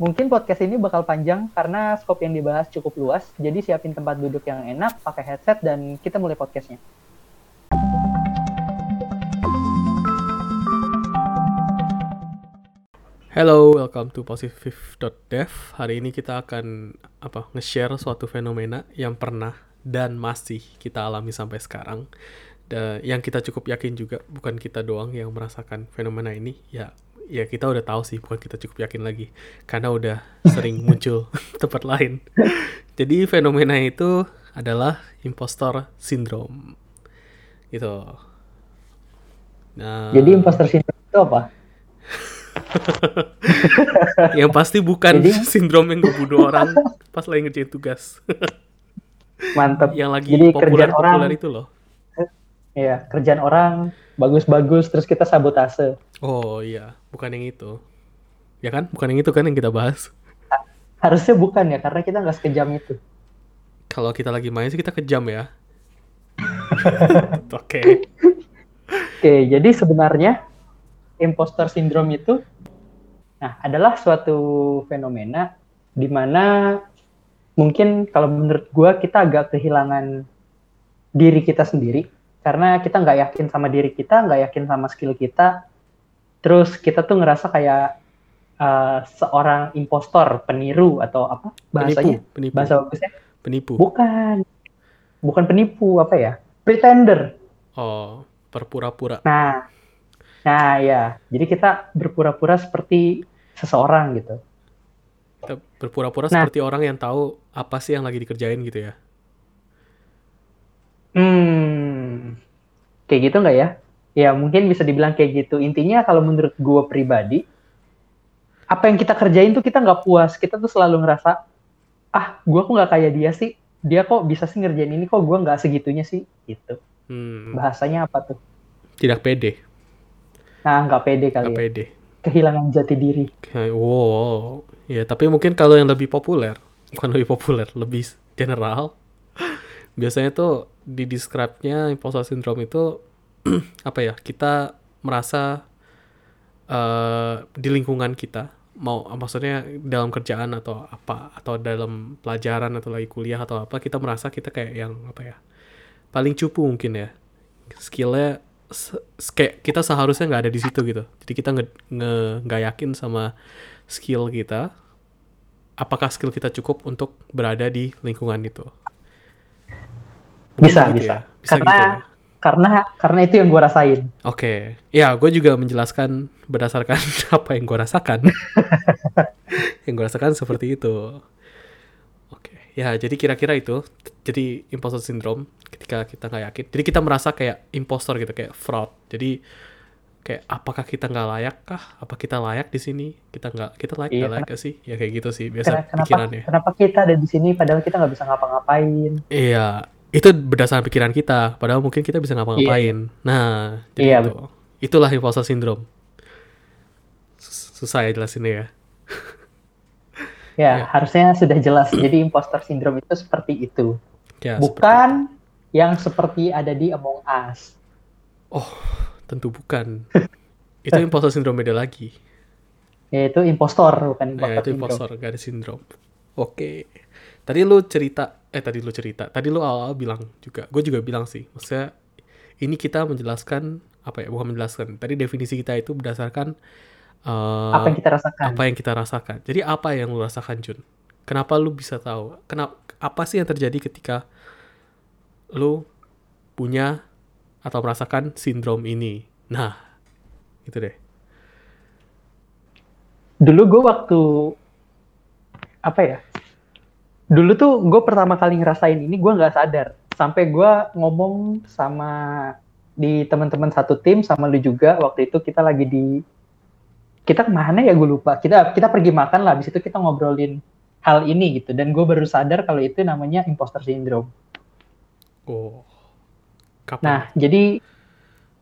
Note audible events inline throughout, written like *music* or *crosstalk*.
Mungkin podcast ini bakal panjang karena skop yang dibahas cukup luas, jadi siapin tempat duduk yang enak, pakai headset, dan kita mulai podcastnya. Hello, welcome to positive.dev. Hari ini kita akan apa nge-share suatu fenomena yang pernah dan masih kita alami sampai sekarang. Dan yang kita cukup yakin juga bukan kita doang yang merasakan fenomena ini, ya ya kita udah tahu sih bukan kita cukup yakin lagi karena udah sering *laughs* muncul *laughs* tempat lain. Jadi fenomena itu adalah impostor syndrome. Gitu. Nah, Jadi imposter syndrome itu apa? *laughs* yang pasti bukan Jadi- sindrom yang ngebunuh orang pas lagi ngerjain tugas. Mantep. yang lagi Jadi populer kerjaan orang, populer itu loh. ya kerjaan orang bagus-bagus, terus kita sabotase. Oh iya, bukan yang itu. Ya kan? Bukan yang itu kan yang kita bahas. Harusnya bukan ya, karena kita nggak sekejam itu. Kalau kita lagi main sih kita kejam ya. *laughs* Oke. Oke, jadi sebenarnya imposter syndrome itu nah adalah suatu fenomena di mana mungkin kalau menurut gua kita agak kehilangan diri kita sendiri karena kita nggak yakin sama diri kita, nggak yakin sama skill kita. Terus kita tuh ngerasa kayak eh, seorang impostor, peniru atau apa bahasanya? Penipu, penipu. Bahasa bagusnya? Penipu. Bukan. Bukan penipu, apa ya? Pretender. Oh, berpura-pura. Nah, nah ya. Jadi kita berpura-pura seperti seseorang gitu. Kita berpura-pura Nah. seperti orang yang tahu apa sih yang lagi dikerjain gitu ya. Hmm, kayak gitu nggak ya? Ya mungkin bisa dibilang kayak gitu. Intinya kalau menurut gue pribadi, apa yang kita kerjain tuh kita nggak puas. Kita tuh selalu ngerasa, ah, gue kok nggak kayak dia sih. Dia kok bisa sih ngerjain ini, kok gue nggak segitunya sih. Gitu. Hmm, Bahasanya apa tuh? tidak pede, Nah, nggak pede kali nggak ya. pede. Kehilangan jati diri. Kayak, wow, ya tapi mungkin kalau yang lebih populer, bukan lebih populer, lebih general, *laughs* biasanya tuh di describe-nya imposter syndrome itu *clears throat* apa ya? Kita merasa eh, di lingkungan kita, mau maksudnya dalam kerjaan atau apa, atau dalam pelajaran atau lagi kuliah atau apa, kita merasa kita kayak yang apa ya? Paling cupu mungkin ya. Skillnya se- kayak kita seharusnya nggak ada di situ gitu. Jadi kita nge, nge- nggak yakin sama skill kita. Apakah skill kita cukup untuk berada di lingkungan itu? Mungkin Bisa, begitu bisa. ya? Bisa Karena gitu ya? Karena karena itu yang gue rasain. Oke, ya gue juga menjelaskan berdasarkan *laughs* apa yang gue rasakan. *laughs* yang gue rasakan seperti itu. Oke, ya jadi kira-kira itu. Jadi imposter syndrome ketika kita nggak yakin. Jadi kita merasa kayak impostor gitu, kayak fraud. Jadi kayak apakah kita nggak layak kah? Apa kita layak di sini? Kita nggak, kita layak Iya, nggak layak sih? Ya kayak gitu sih biasa kenapa, pikirannya. kenapa kita ada di sini padahal kita nggak bisa ngapa-ngapain? Iya, itu berdasarkan pikiran kita. Padahal mungkin kita bisa ngapa-ngapain. Nah, jadi Iya, itu. Itulah imposter syndrome. Sus- Susah ya jelasinnya ya. Ya, Ya. harusnya sudah jelas. Jadi imposter syndrome itu seperti itu. Ya, Bukan yang seperti ada di Among Us. seperti- tentu bukan. *laughs* itu imposter syndrome beda lagi. Yaitu impostor, bukan Ya, imposter itu syndrome. impostor, gak ada syndrome. Oke. Tadi lu cerita, eh tadi lu cerita, tadi lu awal bilang juga, gue juga bilang sih, maksudnya ini kita menjelaskan apa ya, bukan menjelaskan. Tadi definisi kita itu berdasarkan eh, Apa yang kita rasakan? apa yang kita rasakan. Jadi apa yang lu rasakan Jun? Kenapa lu bisa tahu? Kenapa apa sih yang terjadi ketika lu punya atau merasakan sindrom ini? Nah, itu deh. Dulu gue waktu apa ya? Dulu tuh gue pertama kali ngerasain ini gue nggak sadar. Sampai gue ngomong sama di teman-teman satu tim sama lu juga waktu itu kita lagi di kita ke mana ya gue lupa. Kita kita pergi makan lah. Habis itu kita ngobrolin hal ini gitu. Dan gue baru sadar kalau itu namanya imposter syndrome. Oh. Kapan? Nah, jadi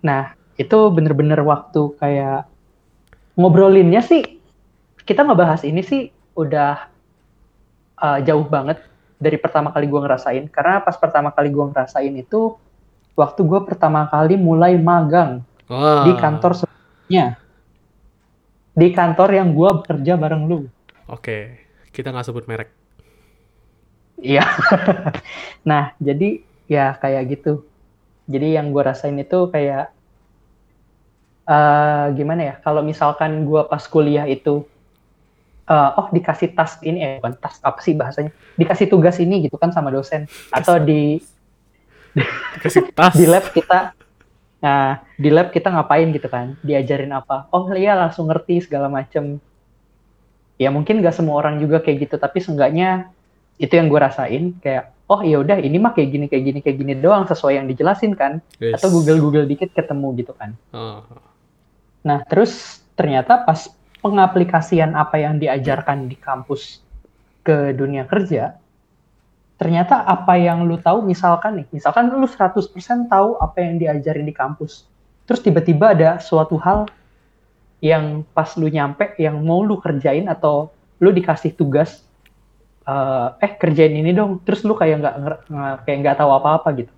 nah, itu bener-bener waktu kayak ngobrolinnya sih kita ngebahas ini sih udah uh, jauh banget dari pertama kali gue ngerasain. Karena pas pertama kali gue ngerasain itu waktu gue pertama kali mulai magang Wah. di kantor sebelumnya. Di kantor yang gue bekerja bareng lu. Oke, kita nggak sebut merek. Iya. *laughs* nah, jadi ya kayak gitu. Jadi yang gue rasain itu kayak uh, gimana ya? Kalau misalkan gue pas kuliah itu, uh, oh dikasih task ini, eh bukan task apa sih bahasanya? Dikasih tugas ini gitu kan sama dosen, atau di dikasih *laughs* tas di lab kita, nah di lab kita ngapain gitu kan? Diajarin apa? Oh iya langsung ngerti segala macem. Ya mungkin gak semua orang juga kayak gitu, tapi seenggaknya itu yang gue rasain kayak oh ya udah ini mah kayak gini kayak gini kayak gini doang sesuai yang dijelasin kan yes. atau Google Google dikit ketemu gitu kan uh. nah terus ternyata pas pengaplikasian apa yang diajarkan di kampus ke dunia kerja ternyata apa yang lu tahu misalkan nih misalkan lu 100% tahu apa yang diajarin di kampus terus tiba-tiba ada suatu hal yang pas lu nyampe yang mau lu kerjain atau lu dikasih tugas uh, eh kerjain ini dong terus lu kayak nggak kayak nggak tahu apa-apa gitu.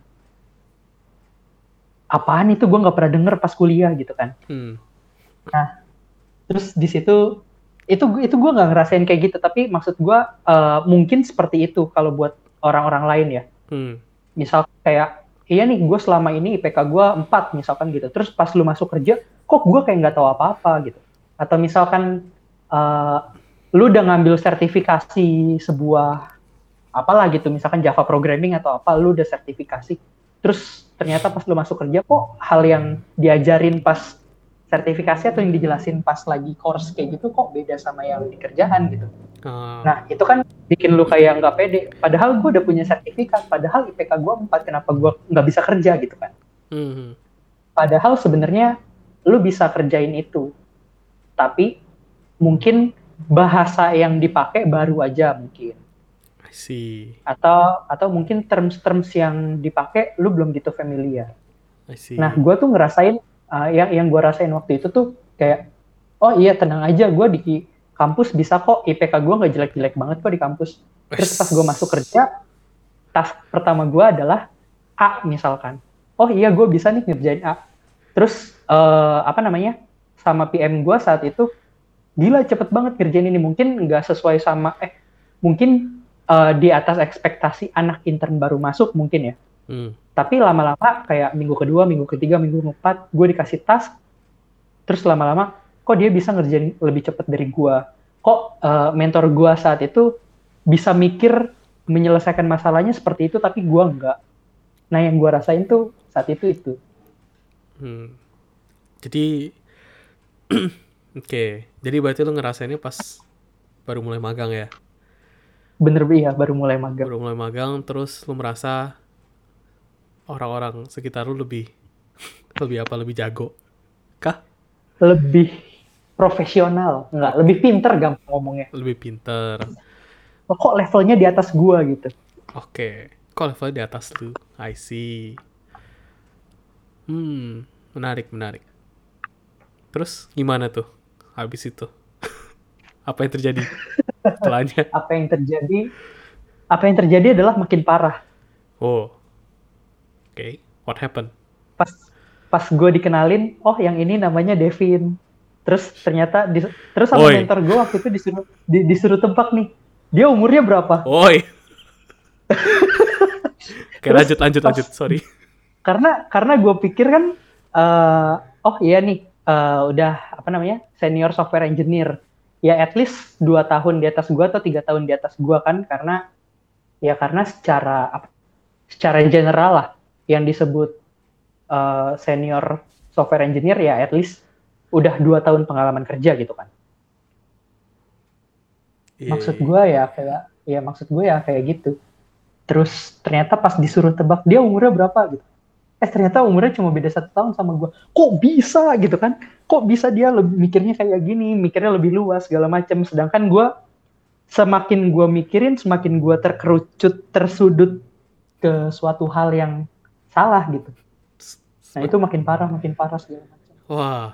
Apaan itu? Gue nggak pernah denger pas kuliah gitu kan. Hmm. nah terus di situ itu itu gue nggak ngerasain kayak gitu. Tapi maksud gue uh, mungkin seperti itu kalau buat orang-orang lain ya. Hmm. misal kayak iya nih gue selama ini IPK gue 4 misalkan gitu. Terus pas lu masuk kerja kok gue kayak nggak tahu apa-apa gitu? Atau misalkan uh, lu udah ngambil sertifikasi sebuah apalah gitu misalkan Java programming atau apa lu udah sertifikasi. Terus ternyata pas lu masuk kerja kok hal yang diajarin pas sertifikasi atau yang dijelasin pas lagi course kayak gitu kok beda sama yang di kerjaan gitu uh. nah itu kan bikin lu kayak nggak pede padahal gue udah punya sertifikat padahal IPK gue 4 kenapa gue nggak bisa kerja gitu kan uh padahal sebenarnya lu bisa kerjain itu tapi mungkin bahasa yang dipakai baru aja mungkin. I see. Atau atau mungkin terms-terms yang dipakai lu belum gitu familiar. I see. Nah, gue tuh ngerasain uh, yang yang gue rasain waktu itu tuh kayak oh iya tenang aja gue di kampus bisa kok IPK gue nggak jelek-jelek banget kok di kampus. Terus pas gue masuk kerja, task pertama gue adalah A misalkan. Oh iya gue bisa nih ngerjain A. Terus uh, apa namanya sama PM gue saat itu gila cepet banget kerjaan ini mungkin nggak sesuai sama eh mungkin uh, di atas ekspektasi anak intern baru masuk mungkin ya hmm. tapi lama-lama kayak minggu kedua minggu ketiga minggu keempat gue dikasih task terus lama-lama kok dia bisa ngerjain lebih cepet dari gue kok uh, mentor gue saat itu bisa mikir menyelesaikan masalahnya seperti itu tapi gue enggak nah yang gue rasain tuh saat itu itu hmm. jadi *clears throat* Oke, jadi berarti lu ngerasainnya pas baru mulai magang ya? Bener iya, baru mulai magang. Baru mulai magang, terus lu merasa orang-orang sekitar lu lebih *laughs* lebih apa? Lebih jago? Kah? Lebih profesional, enggak? Lebih pinter gampang ngomongnya. Lebih pinter. Oh, kok levelnya di atas gua gitu? Oke, kok levelnya di atas lu? I see. Hmm, menarik, menarik. Terus gimana tuh? habis itu *laughs* apa yang terjadi *laughs* setelahnya apa yang terjadi apa yang terjadi adalah makin parah oh okay. what happened? Pas pas gue dikenalin oh yang ini namanya Devin. Terus ternyata di, terus sama Oi. mentor gue waktu itu disuruh di, disuruh tebak nih. Dia umurnya berapa? Oi. *laughs* Oke lanjut lanjut lanjut sorry. karena karena gue pikir kan uh, oh iya nih uh, udah apa namanya senior software engineer. Ya at least dua tahun di atas gua atau tiga tahun di atas gua kan karena ya karena secara secara general lah yang disebut uh, senior software engineer ya at least udah dua tahun pengalaman kerja gitu kan. Yeah. maksud iya. gua ya kayak ya maksud gue ya kayak gitu. Terus ternyata pas disuruh tebak dia umurnya berapa gitu? Eh ternyata umurnya cuma beda satu tahun sama gue kok bisa gitu kan? Kok bisa dia lebih mikirnya kayak gini mikirnya lebih luas segala macam sedangkan gue semakin gue mikirin semakin gue terkerucut tersudut ke suatu hal yang salah gitu nah itu makin parah makin parah segala macam wah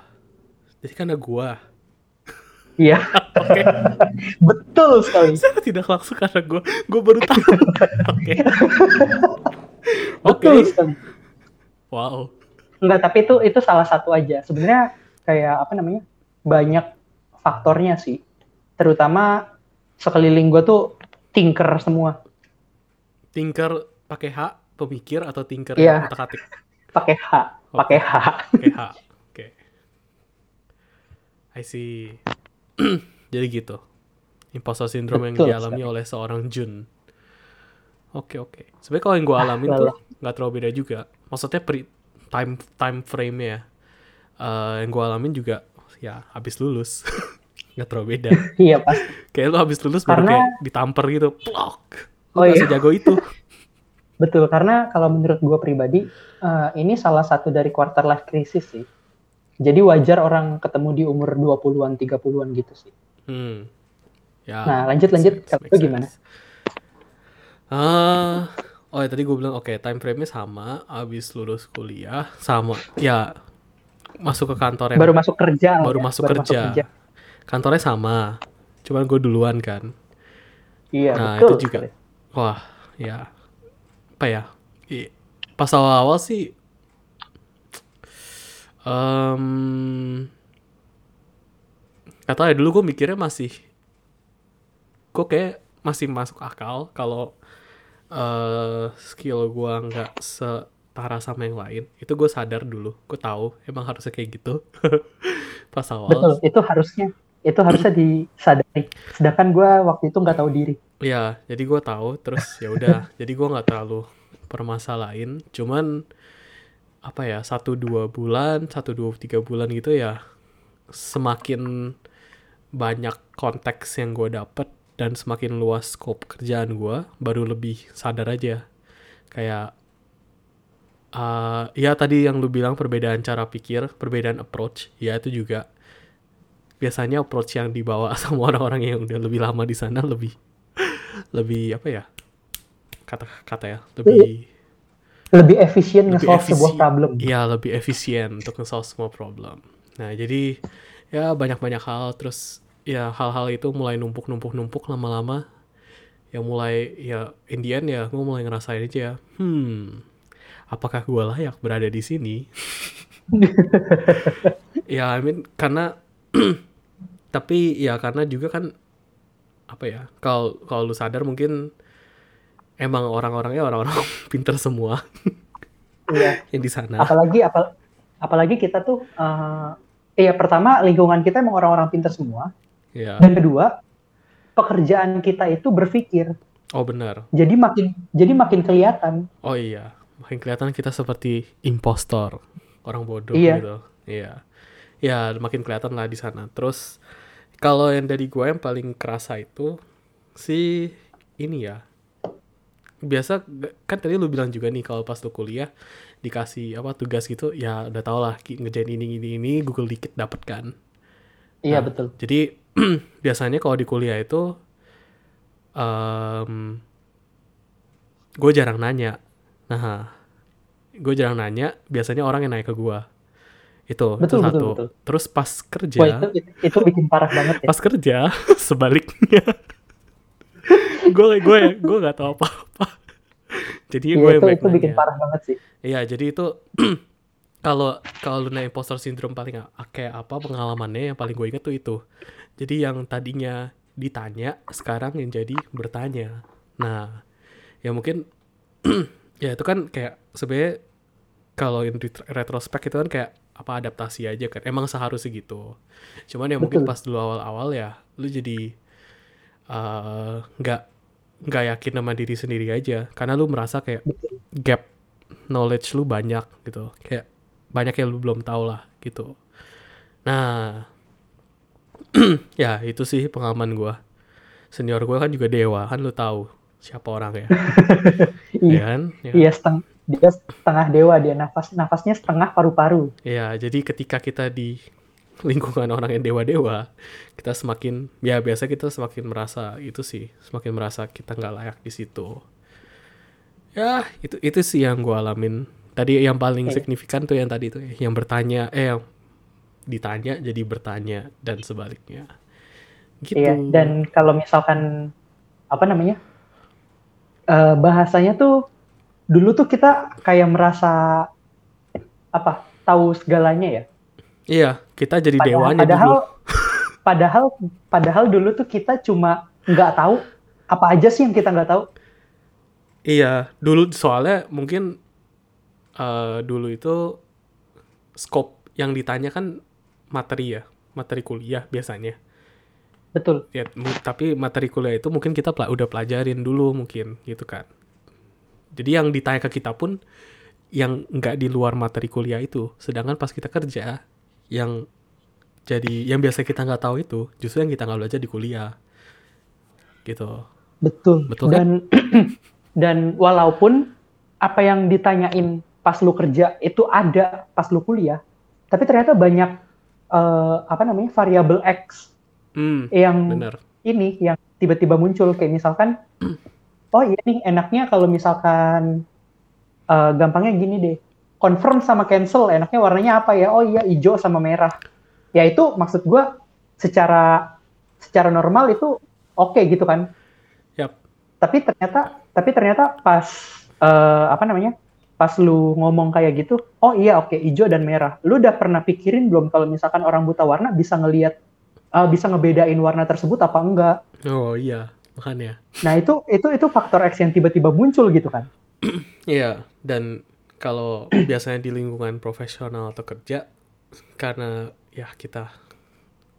jadi kan ada gue Iya. *laughs* Oke. Betul sekali. Saya tidak langsung karena gue, gue baru tahu. *laughs* Oke. Oke. Okay. Wow. Enggak, tapi itu itu salah satu aja. Sebenarnya kayak apa namanya? banyak faktornya sih. Terutama sekeliling gue tuh tinker semua. Tinker pakai H, pemikir atau tinker Iya. yang otak-atik? *laughs* Pakai H, pakai H. Pakai H. Oke. I see. *clears throat* Jadi gitu. Imposter syndrome yang Betul dialami oleh seorang Jun. Oke oke. Sebenarnya kalau yang gue alamin lah tuh lah. nggak terlalu beda juga. Maksudnya pri time time frame ya. Eh, yang gue alamin juga ya habis lulus. *laughs* nggak terlalu beda. Iya pas. Kayak lu habis lulus baru Karena- kayak ditamper gitu. Plok. Lu Oh iya. sejago itu. *laughs* Betul, karena kalau menurut gue pribadi, eh, ini salah satu dari quarter life crisis sih. Jadi wajar orang ketemu di umur 20-an, 30-an gitu sih. Hmm. Ya. Nah, lanjut, lanjut. makes Kalau lu gimana? Ah, oh ya tadi gue bilang oke time frame-nya sama, abis lulus kuliah sama, ya masuk ke kantor yang Baru masuk kerja. baru ya, masuk kerja. Kantornya sama, cuman gue duluan kan. Iya, Nah betul. itu juga, wah ya apa ya? Pas awal-awal sih, em gak tau ya dulu gue mikirnya masih, gue kayak masih masuk akal kalau eh skill gue nggak setara sama yang lain. Itu gue sadar dulu, gue tahu emang harusnya kayak gitu. *laughs* Pas awal, Betul, itu harusnya itu harusnya disadari. Sedangkan gue waktu itu nggak tahu diri. Ya, jadi gue tahu terus ya udah. *laughs* jadi gue nggak terlalu permasalahin. Cuman apa ya satu dua bulan, satu dua tiga bulan gitu ya semakin banyak konteks yang gue dapet dan semakin luas scope kerjaan gue, baru lebih sadar aja kayak eh ya tadi yang lu bilang perbedaan cara pikir, perbedaan approach, ya itu juga biasanya approach yang dibawa *laughs* sama orang-orang yang udah lebih lama di sana lebih lebih apa ya kata-kata ya lebih Lebih efisien nge-solve sebuah problem. Iya lebih efisien untuk nge-solve semua problem. Nah jadi ya banyak-banyak hal terus ya hal-hal itu mulai numpuk-numpuk-numpuk lama-lama yang mulai ya in the end ya gue mulai ngerasain aja ya hmm apakah gue layak berada di sini *laughs* ya I mean karena tapi ya karena juga kan apa ya kalau kalau lu sadar mungkin emang orang-orangnya orang-orang *laughs* pinter semua Iya. yang di sana Apalagi apal apalagi kita tuh eh iya pertama lingkungan kita emang orang-orang pintar semua. ya Dan kedua, pekerjaan kita itu berpikir. oh benar Jadi makin jadi makin kelihatan. oh iya makin kelihatan kita seperti impostor orang bodoh Iya. gitu iya ya makin kelihatan lah di sana terus kalau yang dari gue yang paling kerasa itu si ini ya biasa kan tadi lu bilang juga nih kalau pas lu kuliah dikasih apa tugas gitu ya udah tau lah ngerjain ini ini ini Google dikit dapet kan Iya Nah, betul. Jadi *clears throat* biasanya kalau di kuliah itu em gue jarang nanya. Nah, gue jarang nanya. Biasanya orang yang nanya ke gue. Itu, itu Betul, betul, satu. betul. Terus pas kerja, Wah itu, itu, bikin parah banget ya. pas kerja *laughs* sebaliknya. gue gue gue nggak tahu apa-apa. Jadi Iya, gue itu, itu bikin parah banget sih. Iya, jadi itu *clears throat* kalau kalau lu nanya imposter syndrome paling kayak apa pengalamannya yang paling gue inget tuh itu. Jadi yang tadinya ditanya sekarang yang jadi bertanya. Nah, ya mungkin *clears throat* ya itu kan kayak sebenarnya kalau in ret- retrospect itu kan kayak apa adaptasi aja kan. Emang seharusnya gitu. Cuman ya mungkin Betul. pas dulu awal-awal ya lu jadi eh, nggak nggak yakin sama diri sendiri aja karena lu merasa kayak gap knowledge lu banyak gitu kayak banyak yang lu belum tahu lah gitu nah *clears throat* ya itu sih pengalaman gua senior gua kan juga dewa kan lu tahu siapa orang ya *laughs* Iya. ya kan ya. Iya seteng dia setengah dewa dia nafas nafasnya setengah paru-paru. Ya, jadi ketika kita di lingkungan orang yang dewa-dewa, kita semakin ya biasa kita semakin merasa itu sih, semakin merasa kita nggak layak di situ. Ya, itu itu sih yang gue alamin. Tadi yang paling Oke. signifikan tuh yang tadi tuh yang bertanya, eh yang ditanya jadi bertanya dan sebaliknya. Gitu. Iya. Dan kalau misalkan apa namanya eh, bahasanya tuh dulu tuh kita kayak merasa apa tahu segalanya ya. Iya, kita jadi Padahal, dewanya padahal dulu. *laughs* padahal padahal dulu tuh kita cuma nggak tahu apa aja sih yang kita nggak tahu Iya, dulu soalnya mungkin eh, dulu itu scope yang ditanya kan materi ya, materi kuliah biasanya. betul Ya, tapi materi kuliah itu mungkin kita udah pelajarin dulu mungkin gitu kan. Jadi yang ditanya ke kita pun yang nggak di luar materi kuliah itu. Sedangkan pas kita kerja yang jadi yang biasa kita nggak tahu itu justru yang kita nggak belajar di kuliah. Gitu. betul Betul kan? dan *clears throat* dan walaupun apa yang ditanyain pas lu kerja itu ada pas lu kuliah tapi ternyata banyak eh, apa namanya variabel X Hmm, yang bener. ini yang tiba-tiba muncul kayak misalkan *clears throat* oh iya nih enaknya kalau misalkan eh, gampangnya gini deh. Confirm sama cancel enaknya warnanya apa ya? Oh iya hijau sama merah. Ya itu maksud gua secara secara normal itu oke gitu kan. Yap. tapi ternyata tapi ternyata pas eh, apa namanya? Pas lu ngomong kayak gitu oh iya oke hijau dan merah. Lu udah pernah pikirin belum kalau misalkan orang buta warna bisa ngelihat eh, bisa ngebedain warna tersebut apa enggak? Oh iya, makanya. Nah itu itu itu faktor X yang tiba-tiba muncul gitu kan. *clears throat* Iya, dan kalau *clears throat* biasanya di lingkungan profesional atau kerja karena ya kita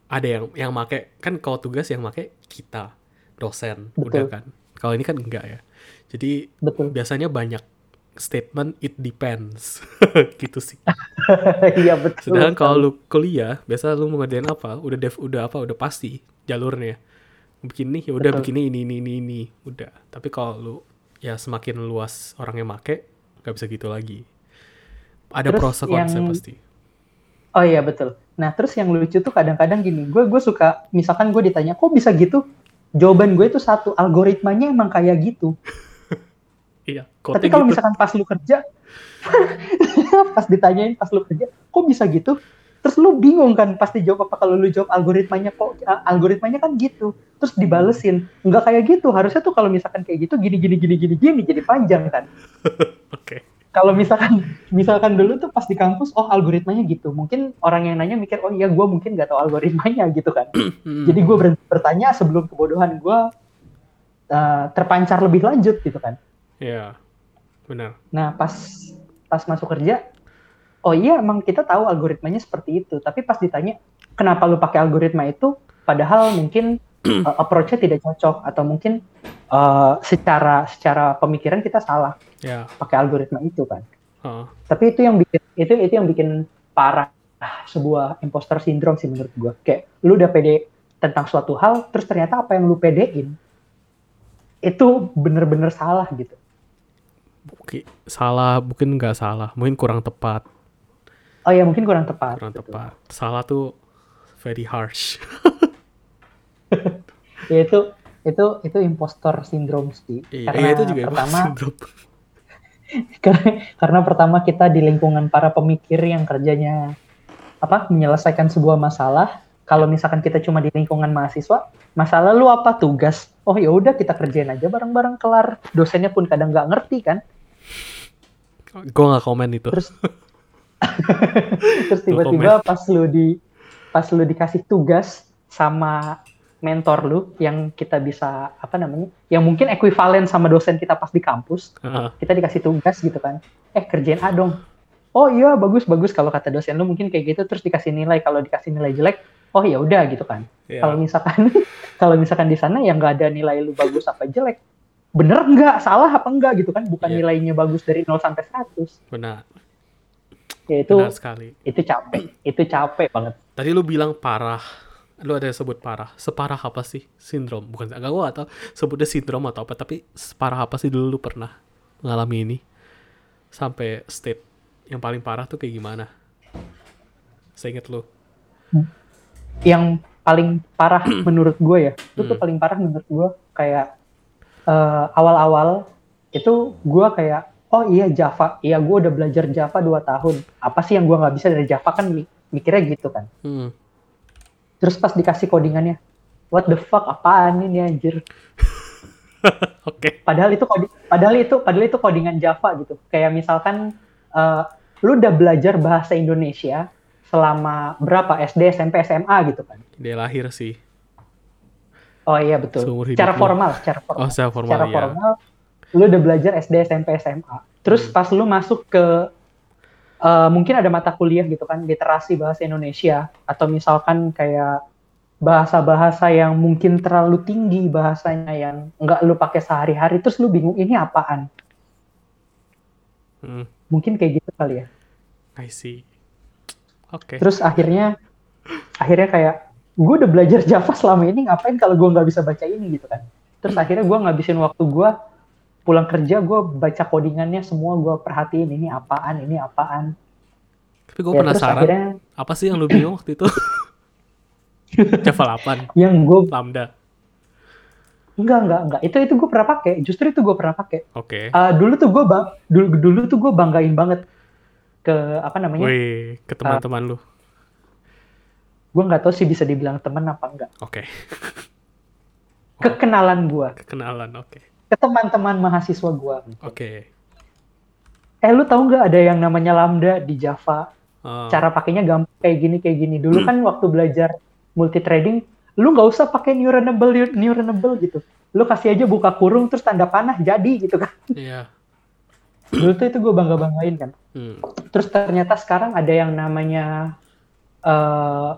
ada yang yang make kan kalau tugas yang make kita dosen udah Betul. kan. Kalau ini kan enggak ya. Jadi Betul. biasanya banyak statement it depends *laughs* gitu sih. *laughs* Iya betul. Sedangkan kalau lu kuliah, biasa lu mau ngerjain apa, udah dev, udah apa, udah pasti jalurnya. Begini ya udah begini ini ini ini ini udah. Tapi kalau lu ya semakin luas orang yang make, nggak bisa gitu lagi. Ada Terus pros and cons-nya yang- pasti. Oh iya betul. Nah terus yang lucu tuh kadang-kadang gini, gue gue suka misalkan gue ditanya kok bisa gitu, jawaban gue itu satu algoritmanya emang kayak gitu. *laughs* Iya, Tapi kalau gitu. misalkan pas lu kerja, *laughs* pas ditanyain pas lu kerja, kok bisa gitu? Terus lu bingung kan pasti jawab apa kalau lu jawab algoritmanya kok algoritmanya kan gitu. Terus dibalesin, nggak kayak gitu. Harusnya tuh kalau misalkan kayak gitu gini gini gini gini gini jadi panjang kan. *laughs* Oke. kalau misalkan misalkan dulu tuh pas di kampus oh algoritmanya gitu mungkin orang yang nanya mikir oh iya gue mungkin nggak tahu algoritmanya *laughs* gitu kan Hmm. jadi gue bertanya sebelum kebodohan gue uh, terpancar lebih lanjut gitu kan Iya. Benar. nah pas pas masuk kerja oh iya emang kita tahu algoritmanya seperti itu. Tapi pas ditanya kenapa lu pakai algoritma itu? Padahal mungkin uh, *clears throat* approach-nya tidak cocok. Atau mungkin uh, secara secara pemikiran kita salah Ya. pakai algoritma itu kan. Heeh. tapi itu yang bikin itu itu yang bikin parah sebuah imposter syndrome sih menurut gua. Kayak lu udah pede tentang suatu hal terus ternyata apa yang lu pedein itu bener-bener salah gitu. Oke, salah, mungkin nggak salah, mungkin kurang tepat, oh ya mungkin kurang tepat kurang gitu. tepat. Salah tuh very harsh. *laughs* ya itu itu itu impostor syndrome sih Iya, karena iya, itu juga pertama *laughs* karena, karena pertama kita di lingkungan para pemikir yang kerjanya apa menyelesaikan sebuah masalah kalau misalkan kita cuma di lingkungan mahasiswa masalah lu apa tugas oh ya udah kita kerjain aja bareng-bareng kelar dosennya pun kadang nggak ngerti kan Gue nggak komen itu. terus *laughs* *laughs* terus tiba-tiba pas lu di pas lu dikasih tugas sama mentor lu yang kita bisa apa namanya yang mungkin ekuivalen sama dosen kita pas di kampus Heeh. kita dikasih tugas gitu kan eh kerjain A dong oh iya bagus bagus kalau kata dosen lu mungkin kayak gitu terus dikasih nilai kalau dikasih nilai jelek oh ya udah gitu kan Iya. kalau misalkan *laughs* kalau misalkan di sana yang nggak ada nilai lu bagus apa jelek bener nggak salah apa enggak gitu kan bukan Iya. nilainya bagus dari 0 sampai 100 Benar, ya itu benar sekali. itu capek itu capek banget Tadi lu bilang parah. Lu ada yang sebut parah. Separah apa sih sindrom? Bukan enggak gua atau sebutnya sindrom atau apa, tapi separah apa sih dulu lu pernah mengalami ini? Sampai state yang paling parah tuh kayak gimana? Saya inget lu. yang paling parah *clears throat* menurut gue ya itu tuh Hmm. paling parah menurut gue kayak eh, awal-awal itu gue kayak oh iya Java iya gue udah belajar Java 2 tahun apa sih yang gue nggak bisa dari Java kan mi- mikirnya gitu kan Hmm. terus pas dikasih codingannya what the fuck apaan ini anjir *laughs* Oke. padahal itu padahal itu padahal itu codingan Java gitu kayak misalkan eh, lu udah belajar bahasa Indonesia selama berapa SD SMP SMA gitu kan Dia lahir sih. Oh iya betul. Seumur hidup Secara lu. formal, secara formal. Oh, secara formal, secara iya. formal, lu udah belajar SD, SMP, SMA. Terus Hmm. pas lu masuk ke eh, mungkin ada mata kuliah gitu kan, literasi bahasa Indonesia atau misalkan kayak bahasa-bahasa yang mungkin terlalu tinggi bahasanya yang nggak lu pakai sehari-hari, terus lu bingung ini apaan? Hmm, Mungkin kayak gitu kali ya. I see. Oke. Terus akhirnya akhirnya kayak gue udah belajar Java selama ini ngapain kalau gue nggak bisa baca ini gitu kan. Terus akhirnya gue ngabisin waktu gue pulang kerja gue baca codingannya semua gue perhatiin ini apaan ini apaan. Tapi gue Ya, penasaran, akhirnya apa sih yang lu bingung waktu itu? *laughs* Java 8, yang gue Lambda. enggak enggak enggak itu itu gue pernah pakai justru itu gue pernah pakai. Oke. Eh, dulu tuh gue bang dulu dulu tuh gue banggain banget ke apa namanya Wih, ke teman-teman lu. gue nggak tahu sih bisa dibilang teman apa enggak Oke. kekenalan gue Kenalan, oke. Ke teman-teman mahasiswa gue Oke. eh lu tahu nggak ada yang namanya lambda di Java Oh, cara pakainya gampang kayak gini kayak gini dulu kan waktu belajar multi trading lu nggak usah pakai neuronable neuronable gitu lu kasih aja buka kurung terus tanda panah jadi gitu kan Iya. dulu tuh itu gue bangga banggain kan Hmm. terus ternyata sekarang ada yang namanya eh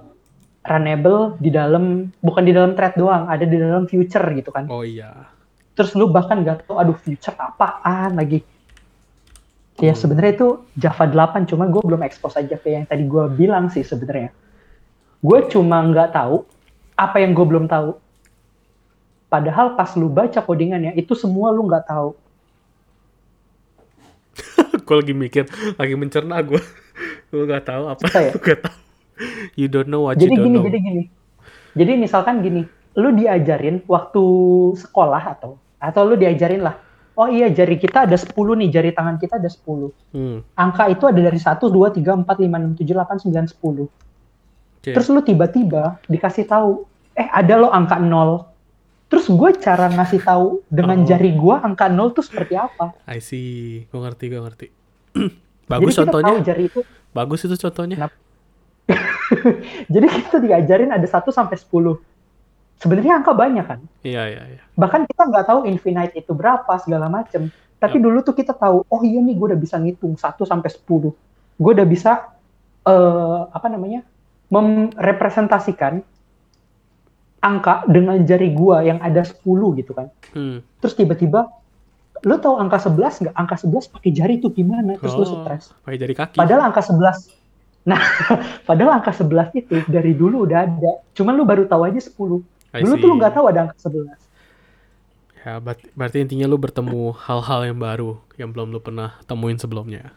runnable di dalam bukan di dalam trade doang ada di dalam future gitu kan Oh iya. Terus lu bahkan gak tahu aduh future apaan lagi ya Hmm. sebenarnya itu Java 8 cuma gue belum expose aja kayak yang tadi gue bilang sih sebenarnya gue cuma nggak tahu apa yang gue belum tahu padahal pas lu baca codingannya itu semua lu nggak tahu *laughs* gue lagi mikir, lagi mencerna gue. *laughs* gue gak tahu apa. Ya? *laughs* Gue tahu. You don't know what jadi you don't gini know. jadi gini jadi misalkan gini lu diajarin waktu sekolah atau atau lu diajarin lah oh iya jari kita ada 10 nih jari tangan kita ada 10 Hmm. angka itu ada dari 1, 2, 3, 4, 5, 6, 7, 8, 9, 10 Oke. Terus lu tiba-tiba dikasih tahu, eh ada lo angka 0. Terus gue cara ngasih tahu dengan Oh. jari gue angka 0 tuh seperti apa. I see. Gue ngerti, gue ngerti. *clears throat* Jadi Bagus kita contohnya. tahu jari itu. Bagus itu contohnya. *laughs* Jadi kita diajarin ada 1 sampai 10. Sebenarnya angka banyak kan. Iya, iya, iya. Bahkan kita nggak tahu infinite itu berapa segala macem. Tapi Yap. dulu tuh kita tahu, oh iya nih gue udah bisa ngitung 1 sampai 10. Gue udah bisa eh apa namanya? merepresentasikan angka dengan jari gua yang ada 10 gitu kan. Hmm. Terus tiba-tiba lu tahu angka 11 nggak? Angka 11 pakai jari tuh gimana? Terus lu Oh, stres. Pakai jari kaki. Padahal angka 11 Nah, *laughs* padahal angka 11 itu dari dulu udah ada. Cuman lu baru tahu aja 10. Dulu tuh lu nggak tahu ada angka 11. Ya, berarti, berarti intinya lu bertemu hal-hal yang baru yang belum lu pernah temuin sebelumnya.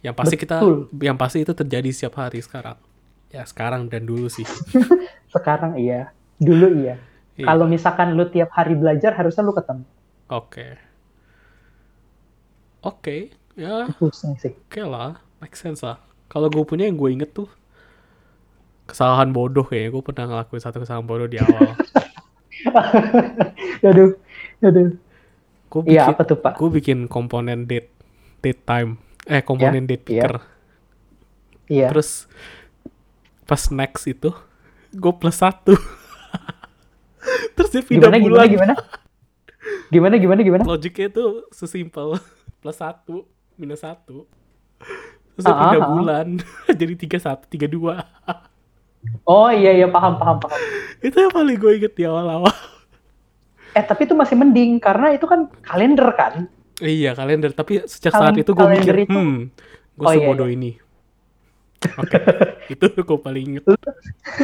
Yang pasti kita, Betul. yang pasti itu terjadi setiap hari sekarang. Ya sekarang dan dulu sih. *laughs* Sekarang iya, dulu iya. Iya. Kalau misalkan lu tiap hari belajar harusnya lu ketemu. Oke. Oke, ya Pusing sih. oke lah, make sense lah. Kalau gue punya yang gue inget tuh kesalahan bodoh kayaknya gue pernah ngelakuin satu kesalahan bodoh di awal. *laughs* Aduh, aduh. Gue Iya bikin, apa tuh pak? gue bikin komponen date date time, eh komponen date iya. picker. Iya. Terus pas next itu gue plus satu. *laughs* Terus dia pindah Gimana bulan. gimana? Gimana gimana gimana? Logiknya tuh sesimpel *laughs* plus satu minus satu. Terus dia Ah, pindah ah, ah. bulan jadi tiga satu tiga dua. Oh iya iya paham paham paham. itu yang paling gue inget di awal-awal. Eh tapi itu masih mending karena itu kan kalender kan. iya kalender tapi sejak saat itu gue mikir itu- hmm gue Oh, iya, sebodoh ini. Oke *laughs* itu gue paling inget.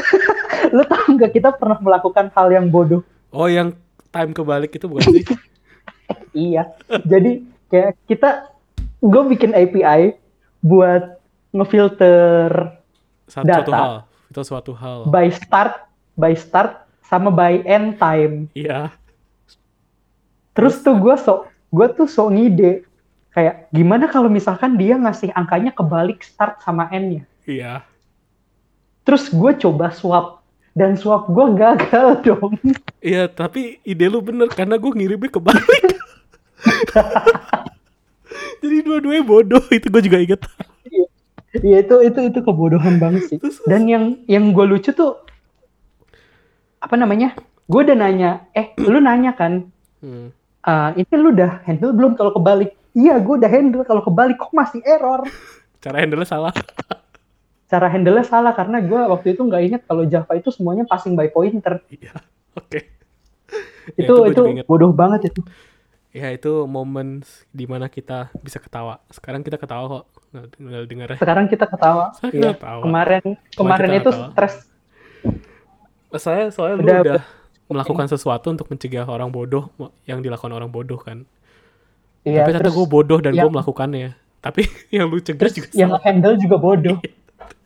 *laughs* Lu tahu nggak kita pernah melakukan hal yang bodoh? Oh yang time kebalik itu bukan sih? *laughs* Iya. Jadi kayak kita gue bikin API buat ngefilter Satu, Data. suatu hal itu suatu hal. by start, by start sama by end time. Iya. Terus tuh gue so, gue tuh so ngide kayak gimana kalau misalkan dia ngasih angkanya kebalik start sama end-nya. Iya. Terus gue coba swap dan swap gue gagal *laughs* dong. Iya, tapi ide lu bener karena gue ngirimnya kebalik. *laughs* Jadi dua-duanya bodoh itu gue juga inget. Iya itu itu itu kebodohan banget sih. Dan yang yang gue lucu tuh apa namanya? gue udah nanya eh lu nanya kan Hmm. "Ah, ini lu udah handle belum kalau kebalik iya gue udah handle kalau kebalik kok masih error Cara handle salah. cara handle salah karena gue waktu itu nggak inget kalau Java itu semuanya passing by pointer Iya. Oke. Ya, itu gua itu inget. bodoh banget itu Ya itu momen di mana kita bisa ketawa. Sekarang kita ketawa kok. Nggak, denger ya. sekarang kita ketawa Sekarang Iya. ketawa. kemarin kemarin itu ketawa. stres Saya soalnya lu Udah- udah melakukan sesuatu untuk mencegah orang bodoh yang dilakukan orang bodoh kan. iya Tapi ternyata gue bodoh dan gue melakukannya. Tapi *laughs* yang lu cegah juga yang salah. handle juga bodoh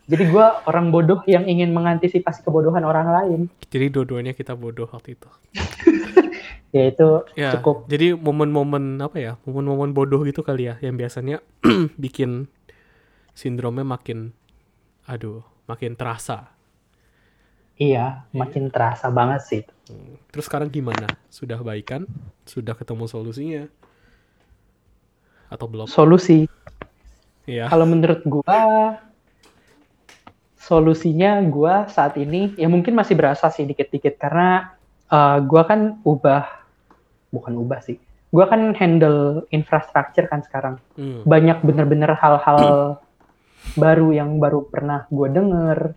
jadi gue orang bodoh yang ingin mengantisipasi kebodohan orang lain Jadi dua-duanya kita bodoh waktu itu. *laughs* ya itu Ya, cukup jadi momen-momen apa ya? Momen-momen bodoh gitu kali ya yang biasanya *clears throat* bikin sindromnya makin aduh, makin terasa. iya makin terasa banget sih Hmm. Terus sekarang gimana? Sudah baikan? Sudah ketemu solusinya? Atau belum? solusi Iya. kalau menurut gua solusinya gua saat ini ya mungkin masih berasa sih dikit-dikit karena uh, gua kan ubah bukan ubah sih. Gua kan handle infrastruktur kan sekarang. Hmm. banyak bener-bener hal-hal *clears throat* baru yang baru pernah gua denger.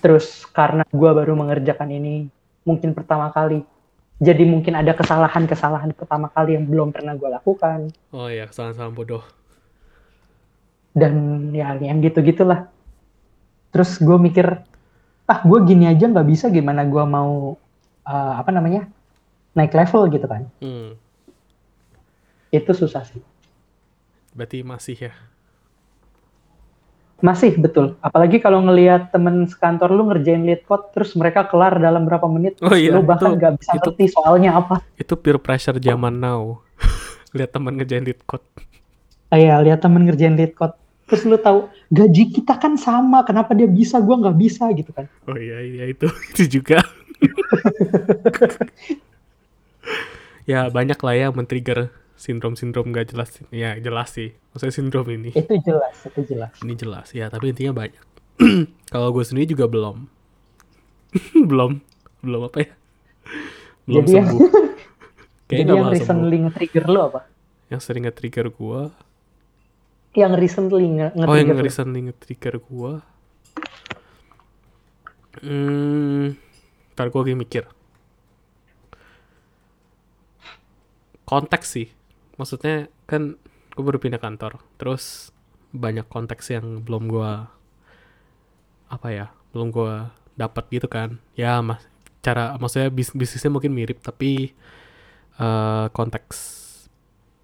Terus karena gua baru mengerjakan ini mungkin pertama kali. Jadi mungkin ada kesalahan-kesalahan pertama kali yang belum pernah gua lakukan. Oh iya, kesalahan-kesalahan bodoh. dan ya yang gitu gitulah terus gue mikir ah gue gini aja nggak bisa. Gimana gue mau uh, apa namanya naik level gitu kan Hmm. itu susah sih Berarti masih ya. masih betul apalagi kalau ngelihat temen sekantor lu ngerjain lead code terus mereka kelar dalam berapa menit Oh iya, lu bahkan itu- nggak bisa itu- ngerti soalnya apa Itu peer pressure zaman now. *laughs* Lihat teman ngejain lead code. Ah, iya lihat temen ngerjain lead code terus lu tahu gaji kita kan sama kenapa dia bisa gua nggak bisa gitu kan Oh iya, iya itu. *laughs* itu juga. *laughs* ya banyak lah ya men-trigger sindrom-sindrom gak jelas. Ya jelas sih. Maksudnya sindrom ini. itu jelas itu jelas Ini jelas ya, tapi intinya banyak. *clears throat* Kalau gue sendiri juga belum. *laughs* belum. Belum apa ya? Belum Jadi yang- sembuh. *laughs* Kayaknya jadi yang recently nge-trigger lu apa Yang sering nge-trigger gue. yang recently nge- Oh yang nge-trigger recently nge-trigger gue. Hmm, ntar gue lagi mikir. Konteks sih. Maksudnya kan gue baru pindah kantor. Terus banyak konteks yang belum gue apa ya belum gue dapat gitu kan ya mas cara maksudnya bis bisnisnya mungkin mirip tapi eh, konteks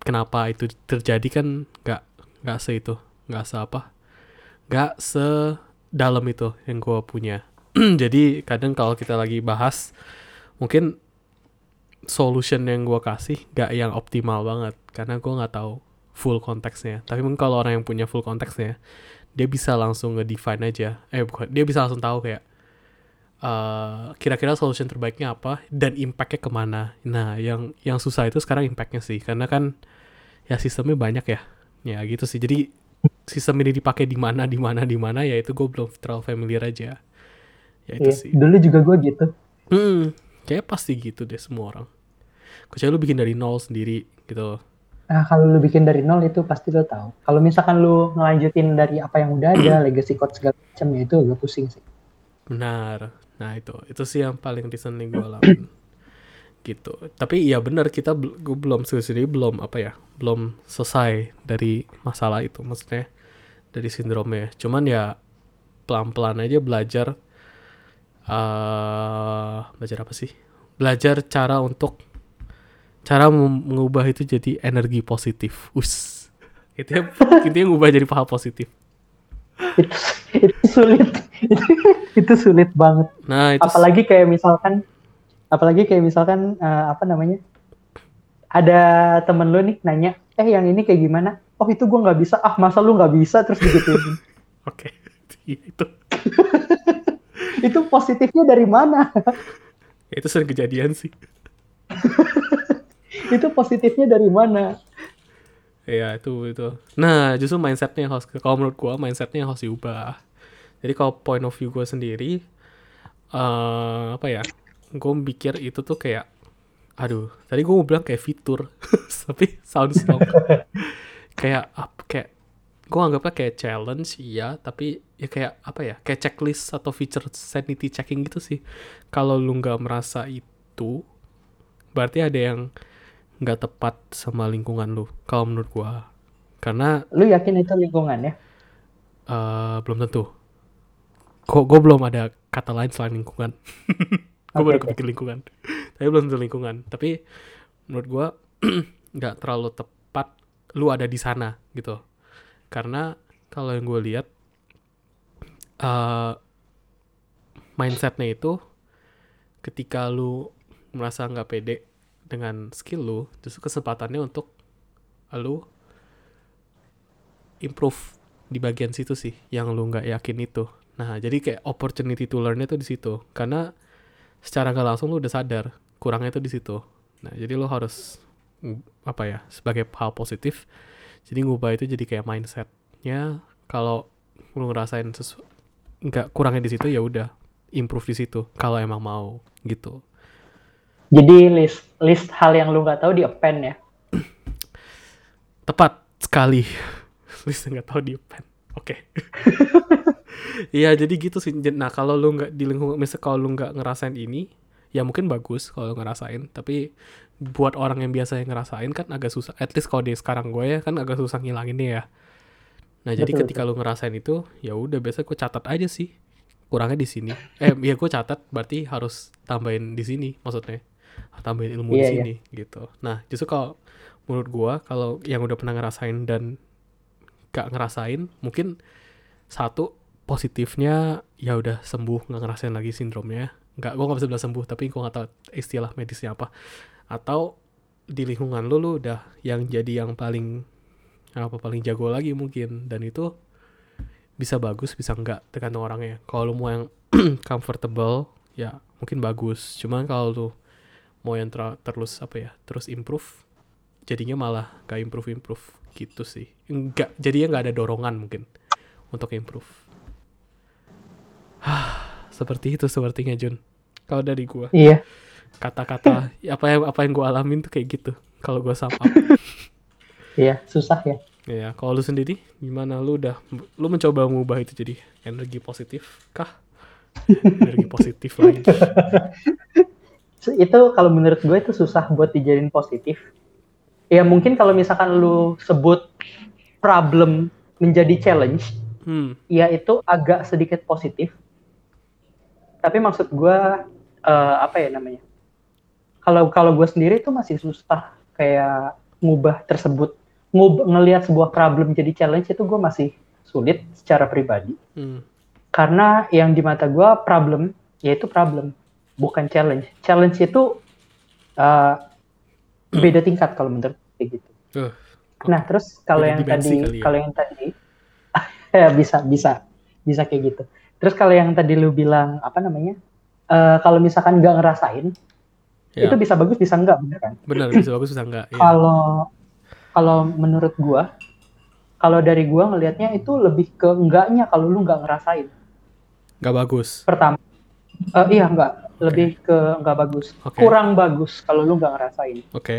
kenapa itu terjadi kan nggak nggak se itu nggak se apa nggak sedalam itu yang gue punya *clears throat* jadi kadang kalau kita lagi bahas mungkin solution yang gue kasih nggak yang optimal banget karena gue nggak tahu full konteksnya. Tapi mungkin kalau orang yang punya full konteksnya dia bisa langsung nge-define aja. Eh bukan dia bisa langsung tahu kayak eh, kira-kira solution terbaiknya apa dan impactnya ke mana. Nah yang yang susah itu sekarang impactnya sih karena kan ya sistemnya banyak ya. Ya gitu sih. Jadi sistem ini dipakai di mana di mana di mana ya itu gue belum terlalu familiar aja. Ya itu Iya, sih. dulu juga gue gitu. Hmm, kayak pasti gitu deh semua orang kecuali lu bikin dari nol sendiri gitu. Nah kalau lu bikin dari nol itu pasti lu tahu. Kalau misalkan lu ngelanjutin dari apa yang udah ada *clears throat* legacy code segala macam ya itu agak pusing sih. Benar. Nah itu. Itu sih yang paling recently gue *clears throat* lakuin gitu. Tapi ya benar kita gue belum sendiri belum apa ya belum selesai dari masalah itu maksudnya dari sindromnya cuman ya pelan-pelan aja belajar eh belajar apa sih? Belajar cara untuk cara mengubah itu jadi energi positif. Us. Itu *laughs* intinya ngubah jadi hal positif. Itu itu sulit. *laughs* Itu sulit banget. Nah itu apalagi kayak misalkan apalagi kayak misalkan eh, apa namanya ada temen lu nih nanya eh yang ini kayak gimana? Oh itu gua nggak bisa. Ah masa lu nggak bisa? Terus digituin. *laughs* Oke. Iya, itu. Itu positifnya dari mana? Itu sering kejadian sih itu positifnya dari mana Iya itu itu. Nah justru mindsetnya yang harus kalau menurut gua mindsetnya yang harus diubah. Jadi kalau point of view gua sendiri, eh apa ya? gue mikir itu tuh kayak aduh tadi gue mau bilang kayak fitur *laughs* tapi sounds wrong kayak apa kayak gue anggapnya kayak challenge iya tapi ya kayak apa ya kayak checklist atau feature sanity checking gitu sih kalau lu nggak merasa itu berarti ada yang nggak tepat sama lingkungan lu kalau menurut gue karena Lu yakin itu lingkungan ya? eh belum tentu. Kok gue belum ada kata lain selain lingkungan. *laughs* Gue Oke, baru kepikir lingkungan. *laughs* Tapi belum tentu lingkungan. Tapi menurut gue *clears throat* nggak terlalu tepat lu ada di sana gitu. Karena kalau yang gue lihat eh mindsetnya itu ketika lu merasa nggak pede dengan skill lu justru kesempatannya untuk lu improve di bagian situ sih yang lu nggak yakin itu. Nah jadi kayak opportunity to learn itu di situ. Karena secara nggak langsung lu udah sadar kurangnya itu di situ. Nah jadi lu harus apa ya sebagai hal positif jadi ngubah itu jadi kayak mindsetnya. Kalau lu ngerasain nggak kurangnya di situ ya udah improve di situ kalau emang mau gitu Jadi list list hal yang lu nggak tahu di append ya. tepat sekali. *laughs* List nggak tahu di pen oke. *laughs* Iya jadi gitu sih. Nah kalau lu nggak di lingkungan misal kalau lu nggak ngerasain ini ya mungkin bagus kalau lu ngerasain. Tapi buat orang yang biasa yang ngerasain kan agak susah. At least kalau di sekarang gue ya kan agak susah ngilanginnya ya. Nah jadi Betul, ketika lu ngerasain itu ya udah biasa gue catat aja sih. Kurangnya di sini. Eh ya gue catat berarti harus tambahin di sini maksudnya tambahin ilmu di Iya, iya. sini gitu. Nah justru kalau menurut gua kalau yang udah pernah ngerasain dan gak ngerasain mungkin satu positifnya ya udah sembuh nggak ngerasain lagi sindromnya. Nggak gua nggak bisa bilang sembuh tapi gua nggak tahu istilah medisnya apa. Atau di lingkungan lu lu udah yang jadi yang paling apa paling jago lagi mungkin. Dan itu bisa bagus bisa enggak tergantung orangnya. Kalau lu mau yang *clears throat* comfortable ya mungkin bagus. Cuman kalau lu mau yang ter- terus apa ya terus improve jadinya malah gak improve improve gitu sih. Enggak jadinya nggak ada dorongan mungkin untuk improve. Seperti itu sepertinya Jun. Kalau dari gua. Iya. kata-kata *laughs* apa yang apa yang gua alamin tuh kayak gitu kalau gua sum up. *laughs* Iya, susah ya. ya kalau lu sendiri gimana? Lu udah lu mencoba mengubah itu jadi energi positif kah? Energi positif lagi *laughs* Itu kalau menurut gue itu susah buat dijadiin positif. Ya mungkin kalau misalkan lu sebut problem menjadi challenge, hmm ya itu agak sedikit positif. Tapi maksud gue eh, apa ya namanya? Kalau kalau gue sendiri itu masih susah kayak ngubah tersebut, ngub ngelihat sebuah problem jadi challenge itu gue masih sulit secara pribadi. hmm Karena yang di mata gue problem yaitu problem, bukan challenge. Challenge itu eh, beda tingkat kalau menurut gue kayak gitu. Uh, Nah, terus kalau yang tadi ya. kalau yang tadi *laughs* ya bisa bisa bisa kayak gitu. Terus kalau yang tadi lu bilang apa namanya? eh, kalau misalkan nggak ngerasain, ya, itu bisa bagus bisa enggak bener kan? benar bisa bagus bisa enggak ya. Kalau kalau menurut gua kalau dari gua ngelihatnya itu lebih ke enggaknya kalau lu nggak ngerasain. nggak bagus Pertama eh, iya enggak, lebih ke enggak bagus. Oke. Kurang bagus kalau lu nggak ngerasain. oke.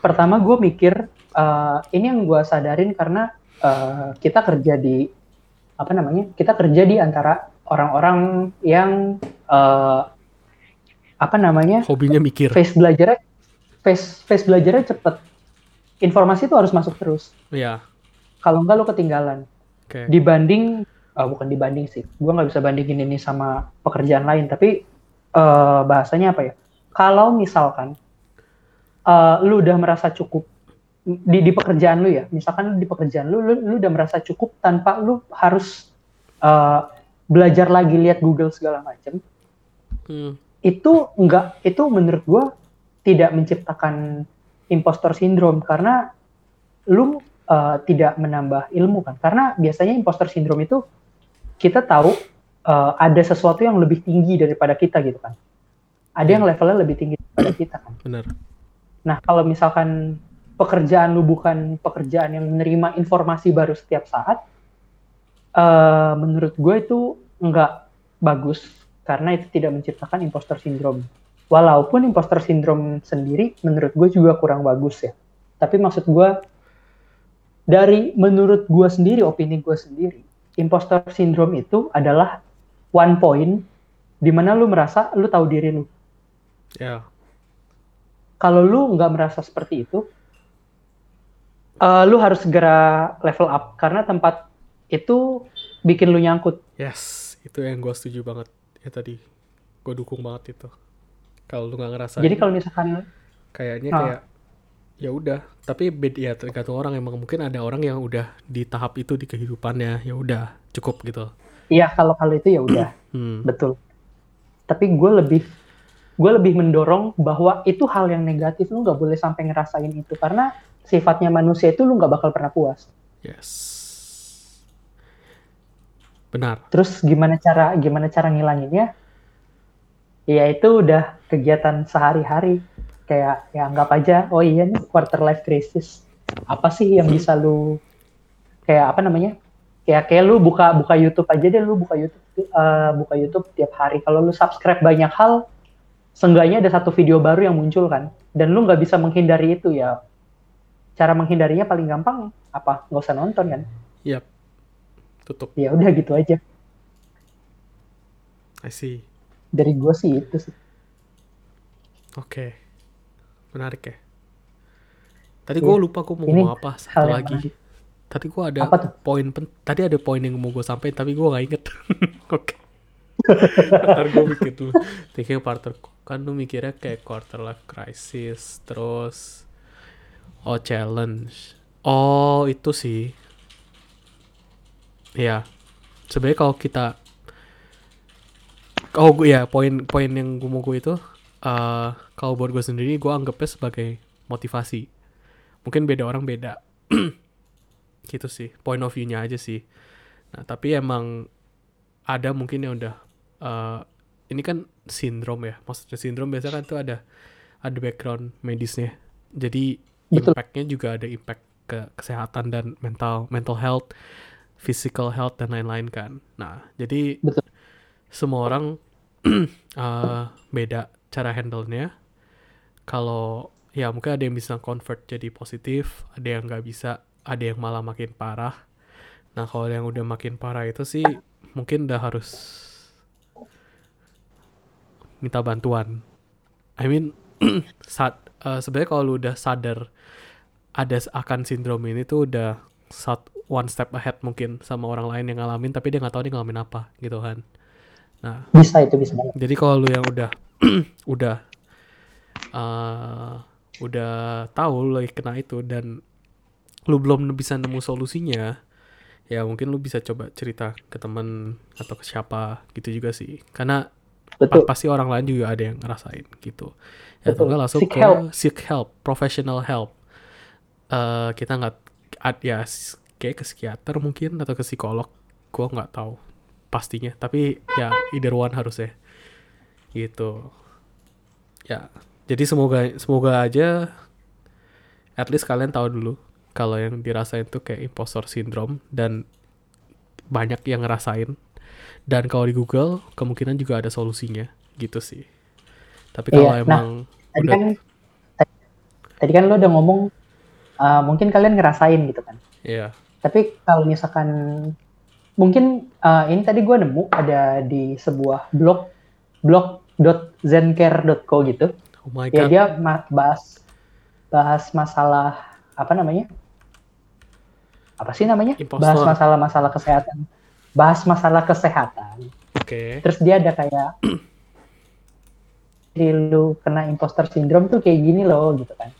Pertama gue mikir eh, ini yang gue sadarin karena eh, kita kerja di apa namanya kita kerja di antara orang-orang yang eh, apa namanya hobinya mikir. face belajarnya face face belajarnya cepet. Informasi itu harus masuk terus. Ya kalau enggak lu ketinggalan. Oke. Dibanding eh, bukan dibanding sih. Gue nggak bisa bandingin ini sama pekerjaan lain tapi eh, bahasanya apa ya? Kalau misalkan eh, lu udah merasa cukup di, di pekerjaan lu ya misalkan di pekerjaan lu, lu lu udah merasa cukup tanpa lu harus eh, belajar lagi lihat Google segala macam Hmm, itu enggak itu menurut gua tidak menciptakan impostor syndrome karena lu uh, tidak menambah ilmu kan. Karena biasanya impostor syndrome itu kita tahu uh, ada sesuatu yang lebih tinggi daripada kita gitu kan ada yang levelnya lebih tinggi daripada kita kan benar nah kalau misalkan pekerjaan lu bukan pekerjaan yang menerima informasi baru setiap saat uh, menurut gue itu enggak bagus karena itu tidak menciptakan imposter syndrome. Walaupun imposter syndrome sendiri menurut gue juga kurang bagus ya. Tapi maksud gue dari menurut gue sendiri, opini gue sendiri, imposter syndrome itu adalah one point di mana lu merasa lu tahu diri lu. Ya. Kalau lu nggak merasa seperti itu, uh, lu harus segera level up karena tempat itu bikin lu nyangkut. Yes, itu yang gue setuju banget ya tadi. Gue dukung banget itu. Kalau lu nggak ngerasa. Jadi kalau misalkan kayaknya Ah. kayak ya udah, tapi beda ya tergantung orang emang mungkin ada orang yang udah di tahap itu di kehidupannya ya udah cukup gitu. Iya, kalau kalau itu ya udah, *clears throat* Hmm. betul. Tapi gue lebih gue lebih mendorong bahwa itu hal yang negatif lu nggak boleh sampai ngerasain itu karena sifatnya manusia itu lu nggak bakal pernah puas. Yes. Benar. Terus gimana cara gimana cara ngilanginnya? Ya itu udah kegiatan sehari-hari. Kayak ya anggap aja, oh iya nih quarter life crisis. Apa sih yang bisa lu kayak apa namanya? Kayak kayak lu buka buka YouTube aja deh, lu buka YouTube eh, buka YouTube tiap hari. Kalau lu subscribe banyak hal, seenggaknya ada satu video baru yang muncul kan. Dan lu nggak bisa menghindari itu ya. Cara menghindarinya paling gampang apa? Nggak usah nonton kan? Yap. Tutup. Ya udah gitu aja. I see. Dari gue sih itu sih. Oke. Menarik ya. Tadi gue Iya. lupa gue mau ngomong apa satu lagi. menarik. Tadi gue ada Apa tuh? poin pen tadi ada poin yang mau gue sampaikan tapi gue nggak inget. *laughs* Oke. Ntar gue mikir dulu. Thinking partner kan lu mikirnya kayak quarter life crisis terus oh challenge. Oh itu sih. Ya. Sebenarnya kalau kita Oh gue ya poin-poin yang gue mau gue itu eh kalau buat gue sendiri gue anggapnya sebagai motivasi. Mungkin beda orang beda. *clears throat* gitu sih point of view-nya aja sih. Nah tapi emang ada mungkin yang udah eh, ini kan sindrom ya. Maksudnya sindrom biasanya kan tuh ada ada background medisnya. Jadi impact-nya juga ada impact ke kesehatan dan mental mental health physical health dan lain-lain kan. Nah jadi Betul. semua orang *clears throat* eh, beda cara handle-nya. Kalau ya mungkin ada yang bisa convert jadi positif ada yang nggak bisa ada yang malah makin parah. Nah kalau yang udah makin parah itu sih mungkin udah harus minta bantuan. I mean *clears throat* saat eh, sebenarnya kalau lu udah sadar ada akan sindrom ini tuh udah sat, one step ahead mungkin sama orang lain yang ngalamin tapi dia nggak tahu dia ngalamin apa gitu kan. Nah Bisa itu bisa. banget. jadi kalau lu yang udah *clears throat* udah eh, udah tahu lu lagi kena itu dan lu belum bisa nemu solusinya, ya mungkin lu bisa coba cerita ke teman atau ke siapa gitu juga sih. Karena Betul. pasti orang lain juga ada yang ngerasain gitu. Ya atau Betul. nggak langsung Seek ke help. seek help, professional help. Eh kita nggak ad- ya kayak ke psikiater mungkin atau ke psikolog, gua nggak tahu pastinya. Tapi ya either one harus ya gitu. Ya, jadi semoga semoga aja at least kalian tahu dulu kalau yang dirasain tuh kayak impostor syndrome dan banyak yang ngerasain dan kalau di Google kemungkinan juga ada solusinya gitu sih. Tapi Iya, kalau nah, emang Tadi udah kan tadi, tadi kan lo udah ngomong uh, mungkin kalian ngerasain gitu kan. ya Tapi kalau misalkan mungkin uh, ini tadi gue nemu ada di sebuah blog blog.zencare.co gitu. oh my Ya god dia ma- bahas bahas masalah apa namanya? Apa sih namanya? Impostor. Bahas masalah-masalah kesehatan. Bahas masalah kesehatan. oke Terus dia ada kayak *clears throat* jadi lu kena imposter syndrome tuh kayak gini loh gitu kan.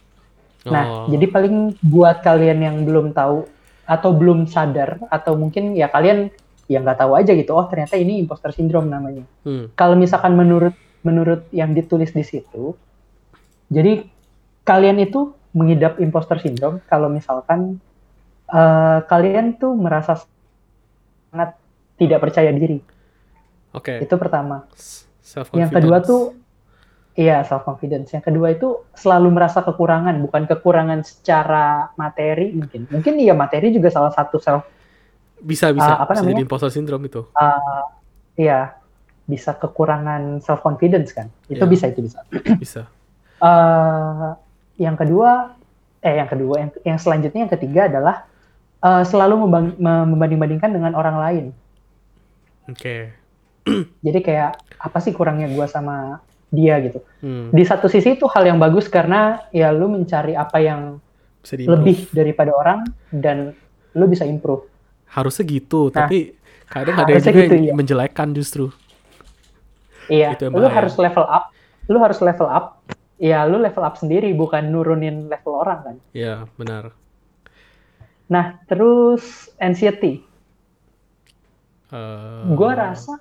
Nah, Oh, jadi paling buat kalian yang belum tahu atau belum sadar atau mungkin ya kalian yang nggak tahu aja gitu, oh ternyata ini imposter syndrome namanya. hmm, Kalau misalkan menurut menurut yang ditulis di situ, jadi kalian itu mengidap imposter syndrome kalau misalkan eh, kalian tuh merasa sangat tidak percaya diri. oke Itu pertama. self Yang kedua tuh iya self confidence. Yang kedua itu selalu merasa kekurangan, bukan kekurangan secara materi mungkin. Mungkin iya materi juga salah satu self bisa bisa Ah, apa bisa jadi namanya? impostor syndrome itu uh, iya. bisa kekurangan self confidence kan itu Iya. bisa itu bisa *clears throat* Bisa. Eh, yang kedua eh yang kedua yang, yang selanjutnya yang ketiga adalah eh, selalu membanding-bandingkan dengan orang lain Oke. *clears throat* jadi kayak apa sih kurangnya gua sama dia gitu Hmm. di satu sisi itu hal yang bagus karena ya lu mencari apa yang lebih daripada orang dan lu bisa improve Harusnya gitu, Nah, tapi kadang ada yang juga gitu, yang iya. menjelekkan justru. Iya, Itu lu harus level up. Lu harus level up. Ya, lu level up sendiri, bukan nurunin level orang kan. Ya, benar. Nah, terus anxiety. Eh, Gua rasa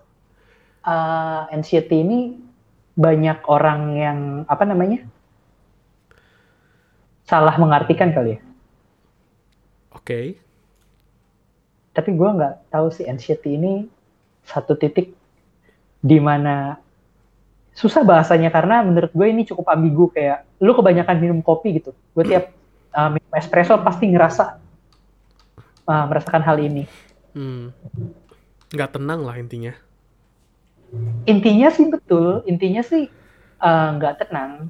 uh, anxiety ini banyak orang yang apa namanya salah mengartikan kali ya. Oke. Tapi gua nggak tahu sih anxiety ini satu titik di mana susah bahasanya karena menurut gue ini cukup ambigu kayak lu kebanyakan minum kopi gitu. Gue tiap uh, minum espresso pasti ngerasa uh, merasakan hal ini. Hmm. Nggak tenang lah intinya. Intinya sih betul, intinya sih uh, nggak tenang.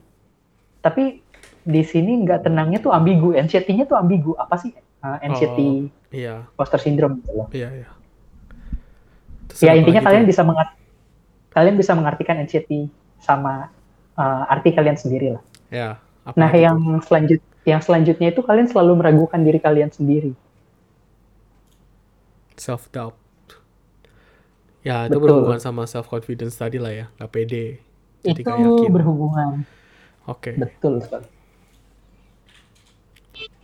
Tapi di sini nggak tenangnya tuh ambigu, anxiety-nya tuh ambigu. Apa sih uh, anxiety Iya, imposter syndrome gitu loh. iya, iya. Terus Ya intinya kalian tuh? bisa mengat- kalian bisa mengartikan anxiety sama uh, arti kalian sendiri lah. Ya. Nah, yang selanjut yang selanjutnya itu kalian selalu meragukan diri kalian sendiri. Self doubt. Ya, itu Betul. berhubungan sama self confidence tadi lah ya, nggak pede. Jadi itu yakin. berhubungan. Oke. Betul sekali.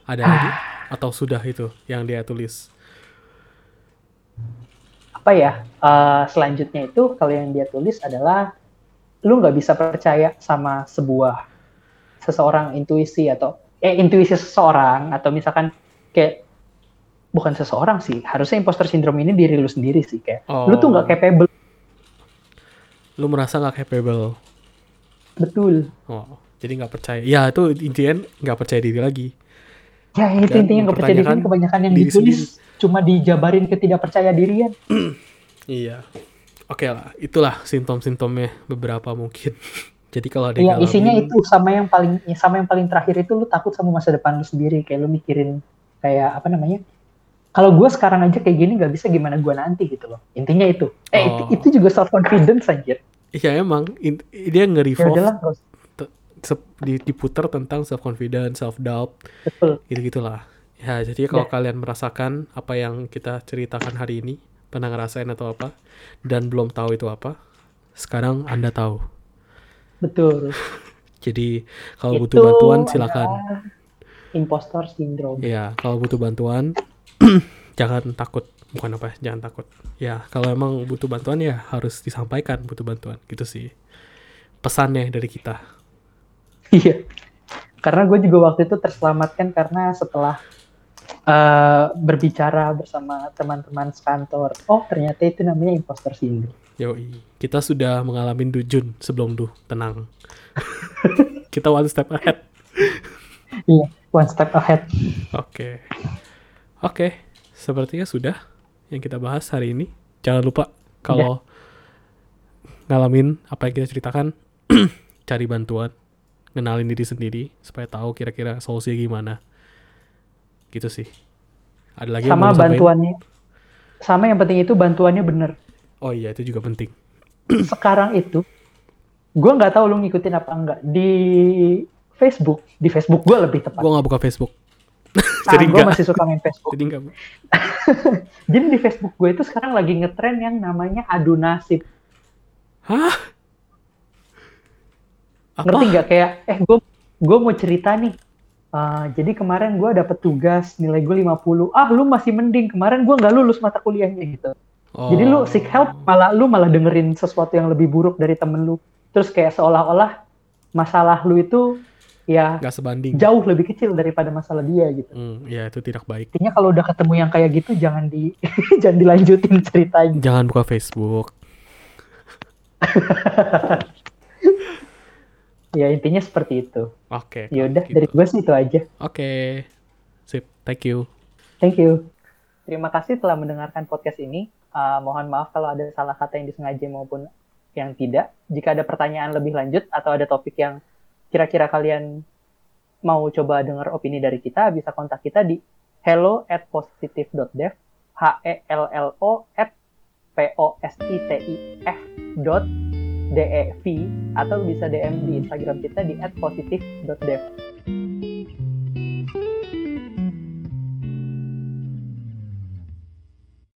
Ada lagi? Atau sudah itu yang dia tulis? Apa ya? uh, selanjutnya itu kalau yang dia tulis adalah lu nggak bisa percaya sama sebuah seseorang intuisi atau eh intuisi seseorang atau misalkan kayak bukan seseorang sih harusnya imposter syndrome ini diri lu sendiri sih kayak lu tuh nggak Oh. capable Lu merasa nggak capable? betul Oh, jadi nggak percaya. Ya, itu intinya nggak percaya diri lagi. Ya itu Dan intinya nggak percaya diri kebanyakan yang diri ditulis cuma dijabarin ketidakpercaya dirian. *clears throat* Iya. Oke lah, itulah simptom-simptomnya beberapa mungkin. *laughs* Jadi kalau ada yang isinya ngalamin- itu sama yang paling sama yang paling terakhir itu lu takut sama masa depan lu sendiri kayak lu mikirin kayak apa namanya? Kalau gue sekarang aja kayak gini nggak bisa gimana gue nanti gitu loh. Intinya itu. Eh itu, Oh. itu juga self confidence anjir. Iya emang in- dia Ya nge-revolve di- diputar tentang self confidence, self doubt, betul. gitu gitulah. Ya jadi kalau Ya. kalian merasakan apa yang kita ceritakan hari ini, pernah ngerasain atau apa, dan belum tahu itu apa, sekarang anda tahu. Betul. *laughs* Jadi kalau Itu butuh bantuan silakan. adalah Impostor syndrome. Ya kalau butuh bantuan *clears throat* jangan takut, bukan apa, jangan takut. Ya kalau emang butuh bantuan ya harus disampaikan butuh bantuan, gitu sih. Pesannya dari kita. Iya. Karena gue juga waktu itu terselamatkan karena setelah eh, berbicara bersama teman-teman sekantor, oh ternyata itu namanya imposter syndrome. Yoi, kita sudah mengalami dujun sebelum du, tenang. *laughs* kita one step ahead. Iya, one step ahead. Oke. Oke, sepertinya sudah yang kita bahas hari ini. Jangan lupa kalau ngalamin apa yang kita ceritakan, *clears throat* cari bantuan, kenalin diri sendiri supaya tahu kira-kira solusinya gimana. Gitu sih. Ada lagi yang Sama mau lu sampaikan? bantuannya, sama yang penting itu bantuannya bener. Oh iya, itu juga penting. *clears throat* Sekarang itu, gue nggak tahu lu ngikutin apa enggak di Facebook, di Facebook gue lebih tepat. Gua nggak buka Facebook. Nah, jadi gue masih suka main Facebook. Jadi nggak. *laughs* Jadi di Facebook gue itu sekarang lagi ngetren yang namanya adu nasib. Hah? Apa? ngerti nggak kayak eh gue gue mau cerita nih Uh, jadi kemarin gue dapet tugas nilai gue 50 ah lu masih mending kemarin gue nggak lulus mata kuliahnya gitu jadi lu Oh. seek help malah lu malah dengerin sesuatu yang lebih buruk dari temen lu terus kayak seolah-olah masalah lu itu ya nggak sebanding. jauh lebih kecil daripada masalah dia gitu Hmm, ya itu tidak baik. intinya kalau udah ketemu yang kayak gitu jangan di *laughs* jangan dilanjutin ceritanya Jangan buka Facebook. *laughs* ya intinya seperti itu Oke. ya udah gitu. dari gue sih itu aja Oke. Sip. Thank you. Thank you. Terima kasih telah mendengarkan podcast ini. Uh, mohon maaf kalau ada salah kata yang disengaja maupun yang tidak. Jika ada pertanyaan lebih lanjut atau ada topik yang kira-kira kalian mau coba dengar opini dari kita, bisa kontak kita di hello at positive.dev, h e l l o at p o s i t i f dot d e v atau bisa DM di Instagram kita di at positive.dev.